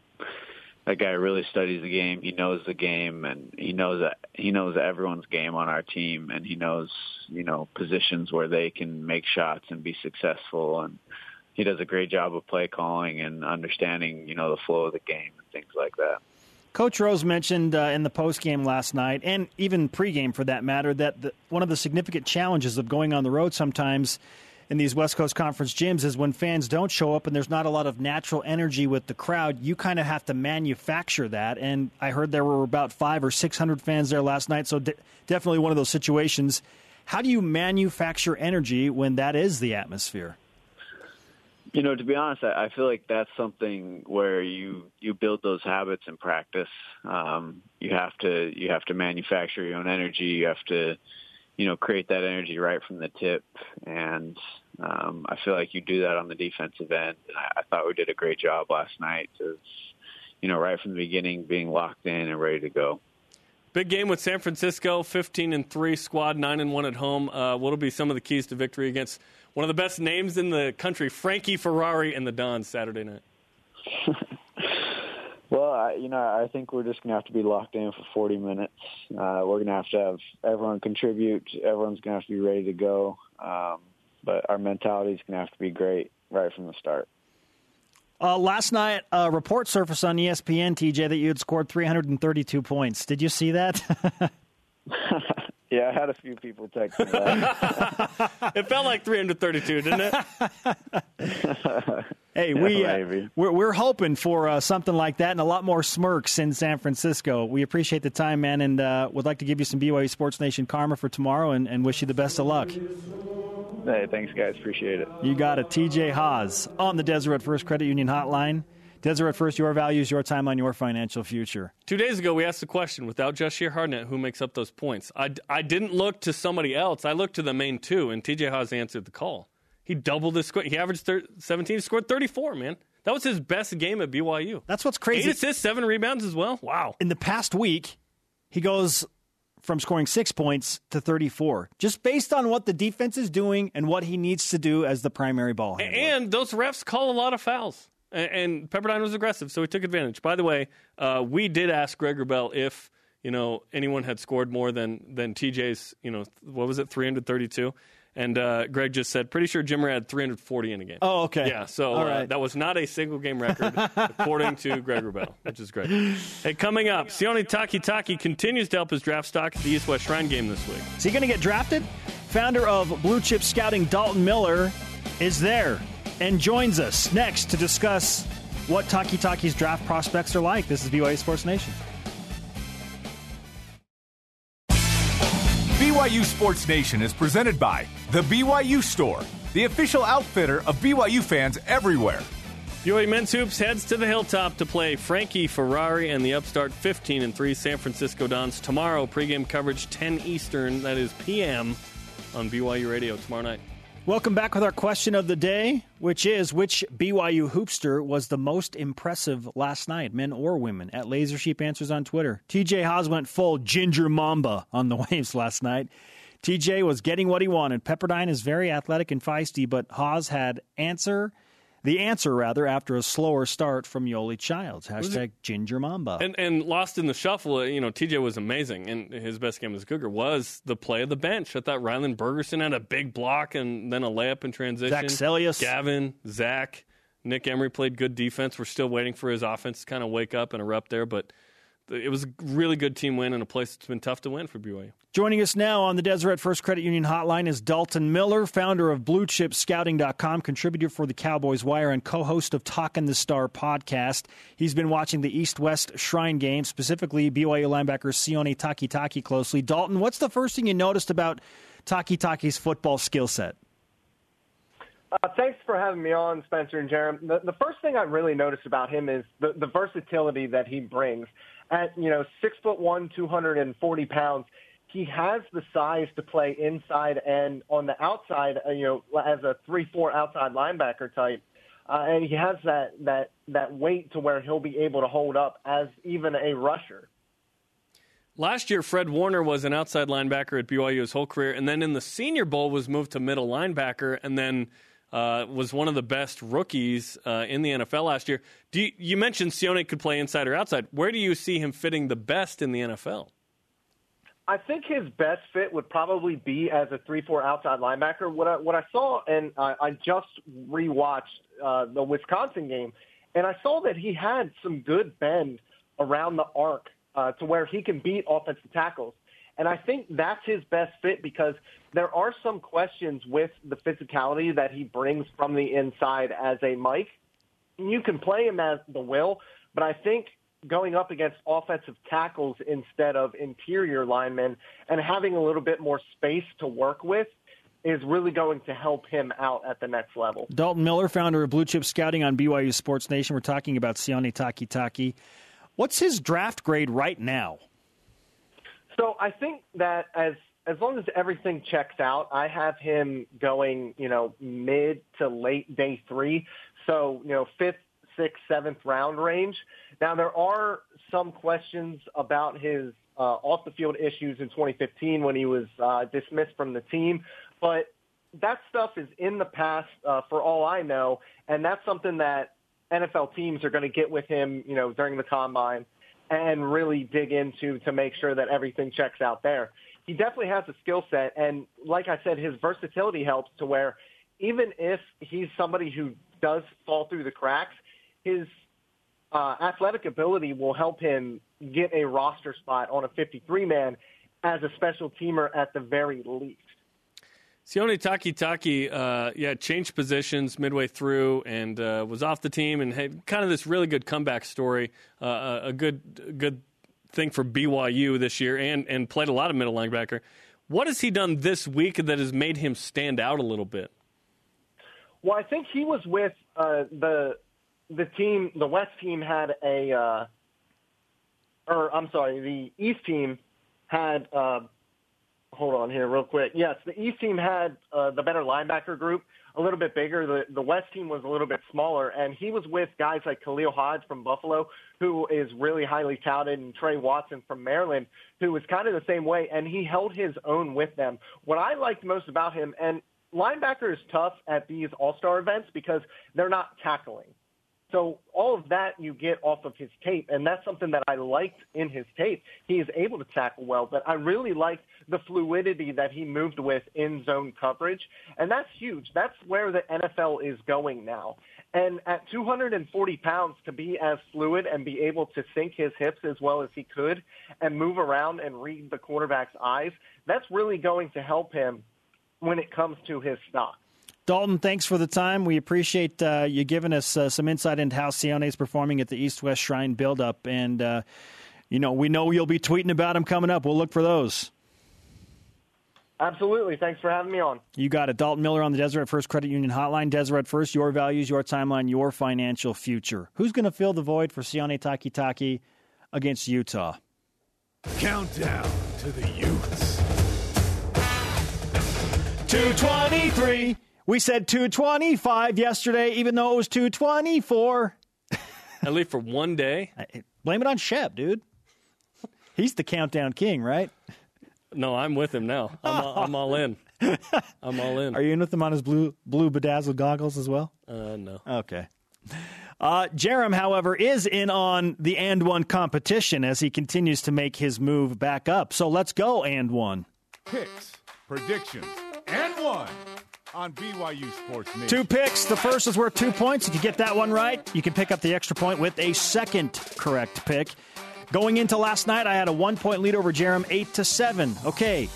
that guy really studies the game. He knows the game, and he knows that he knows everyone's game on our team, and he knows you know positions where they can make shots and be successful, and he does a great job of play calling and understanding you know the flow of the game and things like that.
Coach Rose mentioned uh, in the post game last night, and even pregame for that matter, that the, one of the significant challenges of going on the road sometimes in these West Coast Conference gyms is when fans don't show up and there's not a lot of natural energy with the crowd, you kind of have to manufacture that. And I heard there were about five or 600 fans there last night, so de- definitely one of those situations. How do you manufacture energy when that is the atmosphere?
You know, to be honest, I, feel like that's something where you you build those habits in practice. Um, you have to you have to manufacture your own energy. You have to you know, create that energy right from the tip. And um, I feel like you do that on the defensive end. And I, I thought we did a great job last night of, you know, right from the beginning being locked in and ready to go.
Big game with San Francisco, 15 and 3 squad, 9 and 1 at home. Uh, what'll be some of the keys to victory against one of the best names in the country, Frankie Ferrari and the Dons Saturday night?
Well, I, you know, I think we're just going to have to be locked in for 40 minutes. Uh, we're going to have to have everyone contribute. Everyone's going to have to be ready to go. Um, but our mentality is going to have to be great right from the start.
Uh, last night, a report surfaced on ESPN, TJ, that you had scored 332 points. Did you see that?
yeah, I had a few people text me that.
it felt like 332, didn't
it? hey, we uh, we're, we're hoping for uh, something like that and a lot more smirks in San Francisco. We appreciate the time, man, and uh, would like to give you some BYU Sports Nation karma for tomorrow, and, and wish you the best of luck.
Hey, thanks, guys. Appreciate it.
You got it. TJ Haws on the Deseret First Credit Union Hotline. Deseret First, your values, your time on your financial future.
Two days ago, we asked the question without Jahshire Hardnett, who makes up those points? I, I didn't look to somebody else. I looked to the main two, and TJ Haws answered the call. He doubled his score. He averaged thir- 17, he scored 34, man. That was his best game at BYU.
That's what's crazy.
Eight assists, seven rebounds as well. Wow.
In the past week, he goes from scoring six points to 34, just based on what the defense is doing and what he needs to do as the primary ball handler.
And those refs call a lot of fouls. And Pepperdine was aggressive, so he took advantage. By the way, uh, we did ask Greg Wrubell if you know anyone had scored more than than TJ's. You know, what was it, 332? And uh, Greg just said, pretty sure Jimmer had 340 in a game.
Oh, okay.
Yeah, so uh, that was not a single game record, according to Greg Wrubell, which is great. Hey, coming up, Sione Takitaki continues to help his draft stock at the East West Shrine game this week.
Is he going to get drafted? Founder of Blue Chip Scouting, Dalton Miller, is there and joins us next to discuss what Takitaki's draft prospects are like. This is BYU Sports Nation.
BYU Sports Nation is presented by The BYU Store, the official outfitter of BYU fans everywhere.
BYU Men's Hoops heads to the hilltop to play Frankie Ferrari and the upstart 15 and 3 San Francisco Dons tomorrow. Pregame coverage 10 Eastern, that is PM, on BYU Radio tomorrow night.
Welcome back with our question of the day, which is which BYU hoopster was the most impressive last night, men or women? At Laser Sheep Answers on Twitter. TJ Haws went full Ginger Mamba on the waves last night. TJ was getting what he wanted. Pepperdine is very athletic and feisty, but Haws had answer the answer rather after a slower start from Yoeli Childs. Hashtag Ginger Mamba.
And, and lost in the shuffle, uh, you know, TJ was amazing. And his best game as a Cougar was the play of the bench. I thought Ryland Bergerson had a big block and then a layup in transition.
Zac Seljaas.
Gavin, Zac. Nick Emery played good defense. We're still waiting for his offense to kind of wake up and erupt there. But it was a really good team win in a place that's been tough to win for BYU.
Joining us now on the Deseret First Credit Union Hotline is Dalton Miller, founder of BlueChipScouting.com, contributor for the Cowboys Wire, and co-host of Talking the Star podcast. He's been watching the East-West Shrine game, specifically BYU linebacker Sione Takitaki, closely. Dalton, what's the first thing you noticed about Takitaki's football skill set?
Uh, thanks for having me on, Spencer and Jarom. The, the first thing I really noticed about him is the, the versatility that he brings. At you know six foot one, two hundred and forty pounds, he has the size to play inside and on the outside. Uh, you know, as a three-four outside linebacker type, uh, and he has that that that weight to where he'll be able to hold up as even a rusher.
Last year, Fred Warner was an outside linebacker at BYU his whole career, and then in the Senior Bowl was moved to middle linebacker, and then uh, was one of the best rookies uh, in the NFL last year. You, you, mentioned Sione could play inside or outside. Where do you see him fitting the best in the NFL?
I think his best fit would probably be as a three-four outside linebacker. What I, what I saw, and I, I just rewatched uh, the Wisconsin game, and I saw that he had some good bend around the arc uh, to where he can beat offensive tackles. And I think that's his best fit because there are some questions with the physicality that he brings from the inside as a Mike. You can play him as the will, but I think going up against offensive tackles instead of interior linemen and having a little bit more space to work with is really going to help him out at the next level.
Dalton Miller, founder of Blue Chip Scouting on BYU Sports Nation. We're talking about Sione Takitaki. What's his draft grade right now?
So I think that as as long as everything checks out, I have him going, you know, mid to late day three. So, you know, fifth, sixth, seventh round range. Now there are some questions about his uh, off the field issues in 2015 when he was uh, dismissed from the team, but that stuff is in the past uh, for all I know, and that's something that NFL teams are going to get with him, you know, during the combine and really dig into to make sure that everything checks out there. He definitely has a skill set, and like I said, his versatility helps to where even if he's somebody who does fall through the cracks, his uh, athletic ability will help him get a roster spot on a 53 man as a special teamer at the very least.
Sione Takitaki, uh, yeah, changed positions midway through and uh, was off the team and had kind of this really good comeback story, uh, a good good thing for BYU this year, and and played a lot of middle linebacker. What has he done this week that has made him stand out a little bit?
Well, I think he was with uh, the the team. The West team had a, uh, or I'm sorry, the East team had. Uh, hold on here, real quick. Yes, the East team had uh, the better linebacker group, a little bit bigger. The the West team was a little bit smaller, and he was with guys like Khalil Hodge from Buffalo, who is really highly touted, and Tre Watson from Maryland, who was kind of the same way, and he held his own with them. What I liked most about him, and linebacker is tough at these all-star events because they're not tackling. So all of that you get off of his tape, and that's something that I liked in his tape. He is able to tackle well, but I really liked the fluidity that he moved with in zone coverage, and that's huge. That's where the NFL is going now. And at 240 pounds, to be as fluid and be able to sink his hips as well as he could and move around and read the quarterback's eyes, that's really going to help him when it comes to his stock.
Dalton, thanks for the time. We appreciate uh, you giving us uh, some insight into how Sione is performing at the East West Shrine build-up. And, uh, you know, we know you'll be tweeting about him coming up. We'll look for those.
Absolutely. Thanks for having me on.
You got it. Dalton Miller on the Deseret First Credit Union Hotline. Deseret First, your values, your timeline, your financial future. Who's going to fill the void for Sione Takitaki against Utah?
Countdown to the Utes.
223. We said 225 yesterday, even though it was 224.
At least for one day.
Blame it on Shep, dude. He's the countdown king, right?
No, I'm with him now. I'm all, I'm all in. I'm all in.
Are you in with him on his blue blue bedazzled goggles as well?
Uh, no.
Okay. Uh, Jarom, however, is in on the and one competition as he continues to make his move back up. So let's go and one.
Picks, predictions, and one on BYU Sports Nation.
Two picks. The first is worth two points. If you get that one right, you can pick up the extra point with a second correct pick. Going into last night, I had a one point lead over Jarom, eight to seven. Okay.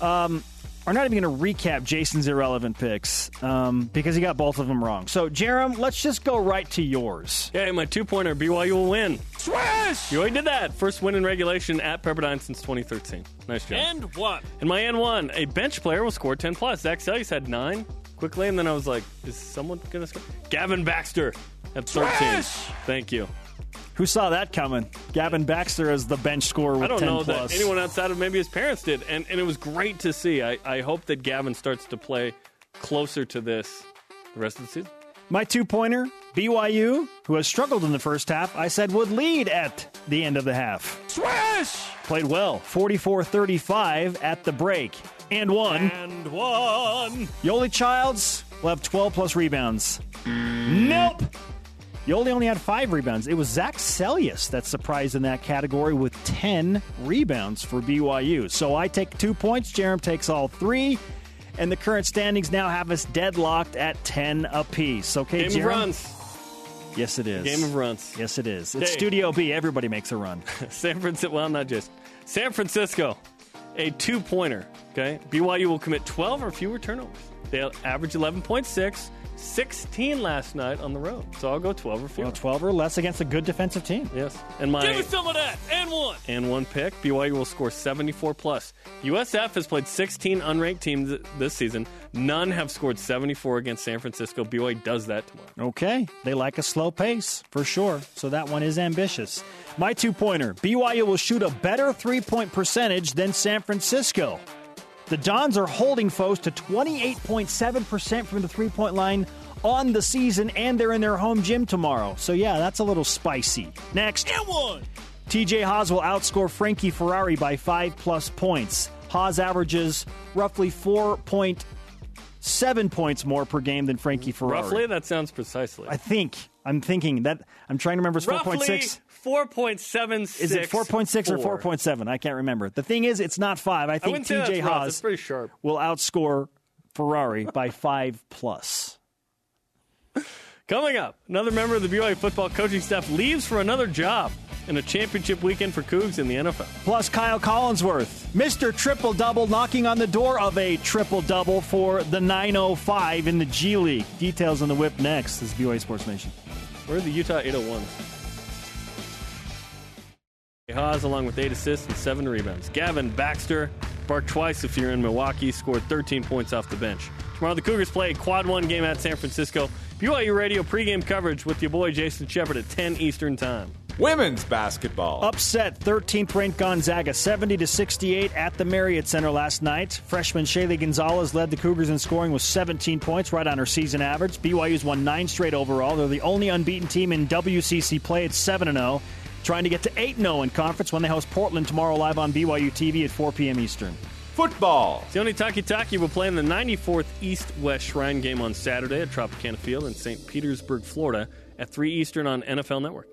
Um, we're not even going to recap Jason's irrelevant picks um, because he got both of them wrong. So, Jarom, let's just go right to yours.
Yeah, my two pointer BYU will win.
Swish!
You already did that. First win in regulation at Pepperdine since 2013. Nice job.
And one.
And my N1, a bench player will score 10 plus. Zac Seljaas had nine quickly, and then I was like, is someone going to score? Gavin Baxter at 13.
Swish!
Thank you.
Who saw that coming? Gavin Baxter as the bench scorer with
I don't
10
know
plus.
that anyone outside of maybe his parents did, and, and it was great to see. I, I hope that Gavin starts to play closer to this the rest of the season.
My two pointer, BYU, who has struggled in the first half, I said would lead at the end of the half.
Swish!
Played well, 44 35 at the break. And one.
And one.
Yoeli Childs will have 12 plus rebounds. Nope. Yoeli only had five rebounds. It was Zac Seljaas that surprised in that category with 10 rebounds for BYU. So I take two points. Jarom takes all three. And the current standings now have us deadlocked at 10 apiece. Okay,
Game Jarom? runs.
Yes, it is.
Game of runs.
Yes, it is. It's
Hey.
Studio B. Everybody makes a run.
San Francisco, well, not just. San Francisco, a two pointer. Okay. BYU will commit 12 or fewer turnovers. They average 11.6, 16 last night on the road. So I'll go 12 or fewer.
Well, 12 or less against a good defensive team.
yes. And my
Give us some of that. And one.
and one pick. BYU will score 74 plus. USF has played 16 unranked teams this season. None have scored 74 against San Francisco. BYU does that tomorrow.
Okay. They like a slow pace, for sure. So that one is ambitious. My two pointer BYU will shoot a better three point percentage than San Francisco. The Dons are holding foes to 28.7% from the three point line on the season, and they're in their home gym tomorrow. So, yeah, that's a little spicy. Next.
And one.
TJ Haws will outscore Frankie Ferrari by five plus points. Haws averages roughly 4.7 points more per game than Frankie Ferrari.
Roughly, that sounds precisely.
I think. I'm thinking that. I'm trying to remember. It's
Roughly
4.6.
4.76.
Is it 4.6 or 4.7? I can't remember. The thing is, it's not five. I
I
think
that's
TJ.
Haws pretty sharp.
will outscore Ferrari by five plus.
Coming up, another member of the BYU football coaching staff leaves for another job in a championship weekend for Cougs in the NFL.
Plus, Kyle Collinsworth, Mr. Triple Double, knocking on the door of a triple double for the 905 in the G League. Details on the whip next. This is BYU Sports Nation.
We're the Utah 801s. Haws, along with eight assists and seven rebounds. Gavin Baxter barked twice if you're in Milwaukee, scored 13 points off the bench. Tomorrow, the Cougars play a quad one game at San Francisco. BYU Radio pregame coverage with your boy Jason Shepard at 10 Eastern Time.
Women's basketball.
Upset 13th ranked Gonzaga 70 to 68 at the Marriott Center last night. Freshman Shaylee Gonzalez led the Cougars in scoring with 17 points, right on her season average. BYU's won nine straight overall. They're the only unbeaten team in WCC play at 7 0, trying to get to 8 0 in conference when they host Portland tomorrow live on BYU TV at 4 p.m. Eastern.
Football.
Sione Takitaki will play in the 94th East West Shrine game on Saturday at Tropicana Field in St. Petersburg, Florida at 3 Eastern on NFL Network.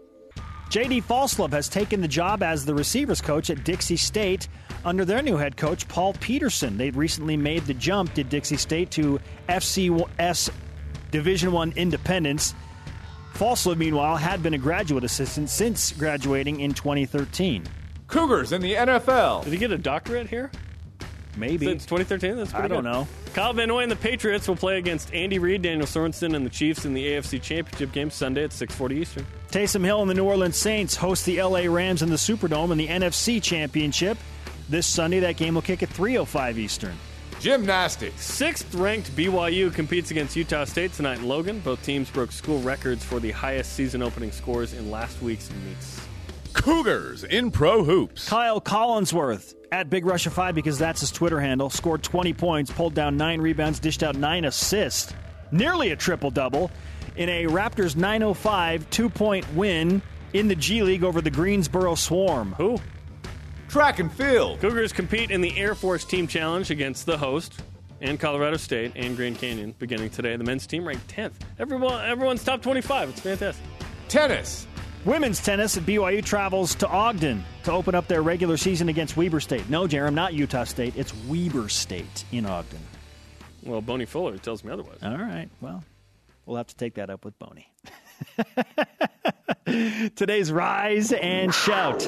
JD Falslove has taken the job as the receivers coach at Dixie State under their new head coach, Paul Peterson. They recently made the jump, did Dixie State, to FCS Division One independence. Falslove, meanwhile, had been a graduate assistant since graduating in 2013.
Cougars in the NFL.
Did he get a doctorate here?
Maybe.
Since 2013? That's pretty
I don't
good.
know.
Kyle Van Noy and the Patriots will play against Andy Reid, Daniel Sorensen, and the Chiefs in the AFC Championship game Sunday at 6:40 Eastern.
Taysom Hill and the New Orleans Saints host the LA Rams in the Superdome in the NFC Championship. This Sunday, that game will kick at 3.05 Eastern.
Gymnastics.
Sixth-ranked BYU competes against Utah State tonight in Logan. Both teams broke school records for the highest season-opening scores in last week's meets.
Cougars in pro hoops.
Kyle Collinsworth at Big Russia 5 because that's his Twitter handle. Scored 20 points, pulled down 9 rebounds, dished out 9 assists. Nearly a triple double in a Raptors 905 two point win in the G League over the Greensboro Swarm.
Who?
Track and field.
Cougars compete in the Air Force Team Challenge against the host and Colorado State and Grand Canyon beginning today. The men's team ranked 10th. Everyone, everyone's top 25. It's fantastic.
Tennis.
Women's tennis at BYU travels to Ogden to open up their regular season against Weber State. No, Jarom, not Utah State. It's Weber State in Ogden.
Well, Boney Fuller tells me otherwise.
All right. Well, we'll have to take that up with Boney. Today's rise and shout.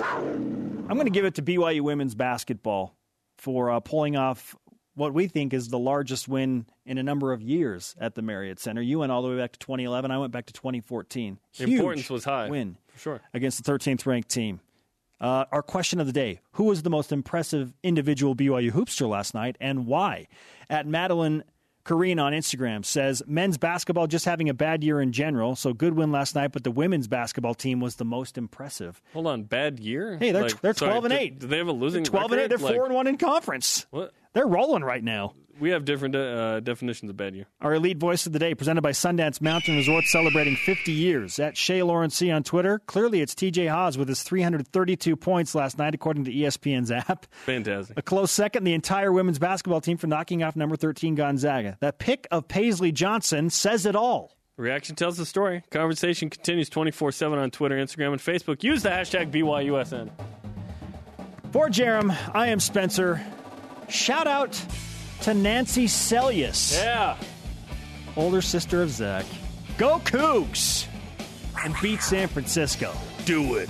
I'm going to give it to BYU women's basketball for uh, pulling off what we think is the largest win in a number of years at the Marriott Center. You went all the way back to 2011. I went back to 2014.
The
Huge
importance was high.
Win
For sure.
against the 13th ranked team. Uh, our question of the day Who was the most impressive individual BYU hoopster last night and why? At Madeline Kareen on Instagram says men's basketball just having a bad year in general, so good win last night, but the women's basketball team was the most impressive.
Hold on, bad year?
Hey, they're,
Like,
they're
sorry,
12 and
do-
8.
Do they have a losing
12 and 8. They're
record?
4
Like,
and 1 in conference.
What?
They're rolling right now.
We have different uh, definitions of bad year.
Our elite voice of the day, presented by Sundance Mountain Resort, celebrating 50 years. At Shay Lawrence C on Twitter, clearly it's TJ Haws with his 332 points last night, according to ESPN's app.
Fantastic.
A close second, the entire women's basketball team for knocking off number 13 Gonzaga. That pick of Paisley Johnson says it all.
Reaction tells the story. Conversation continues 24 7 on Twitter, Instagram, and Facebook. Use the hashtag BYUSN.
For Jarom, I am Spencer. Shout out to Nancy Seljaas,
Yeah.
older sister of Zac. Go Cougs! And beat San Francisco.
Do it.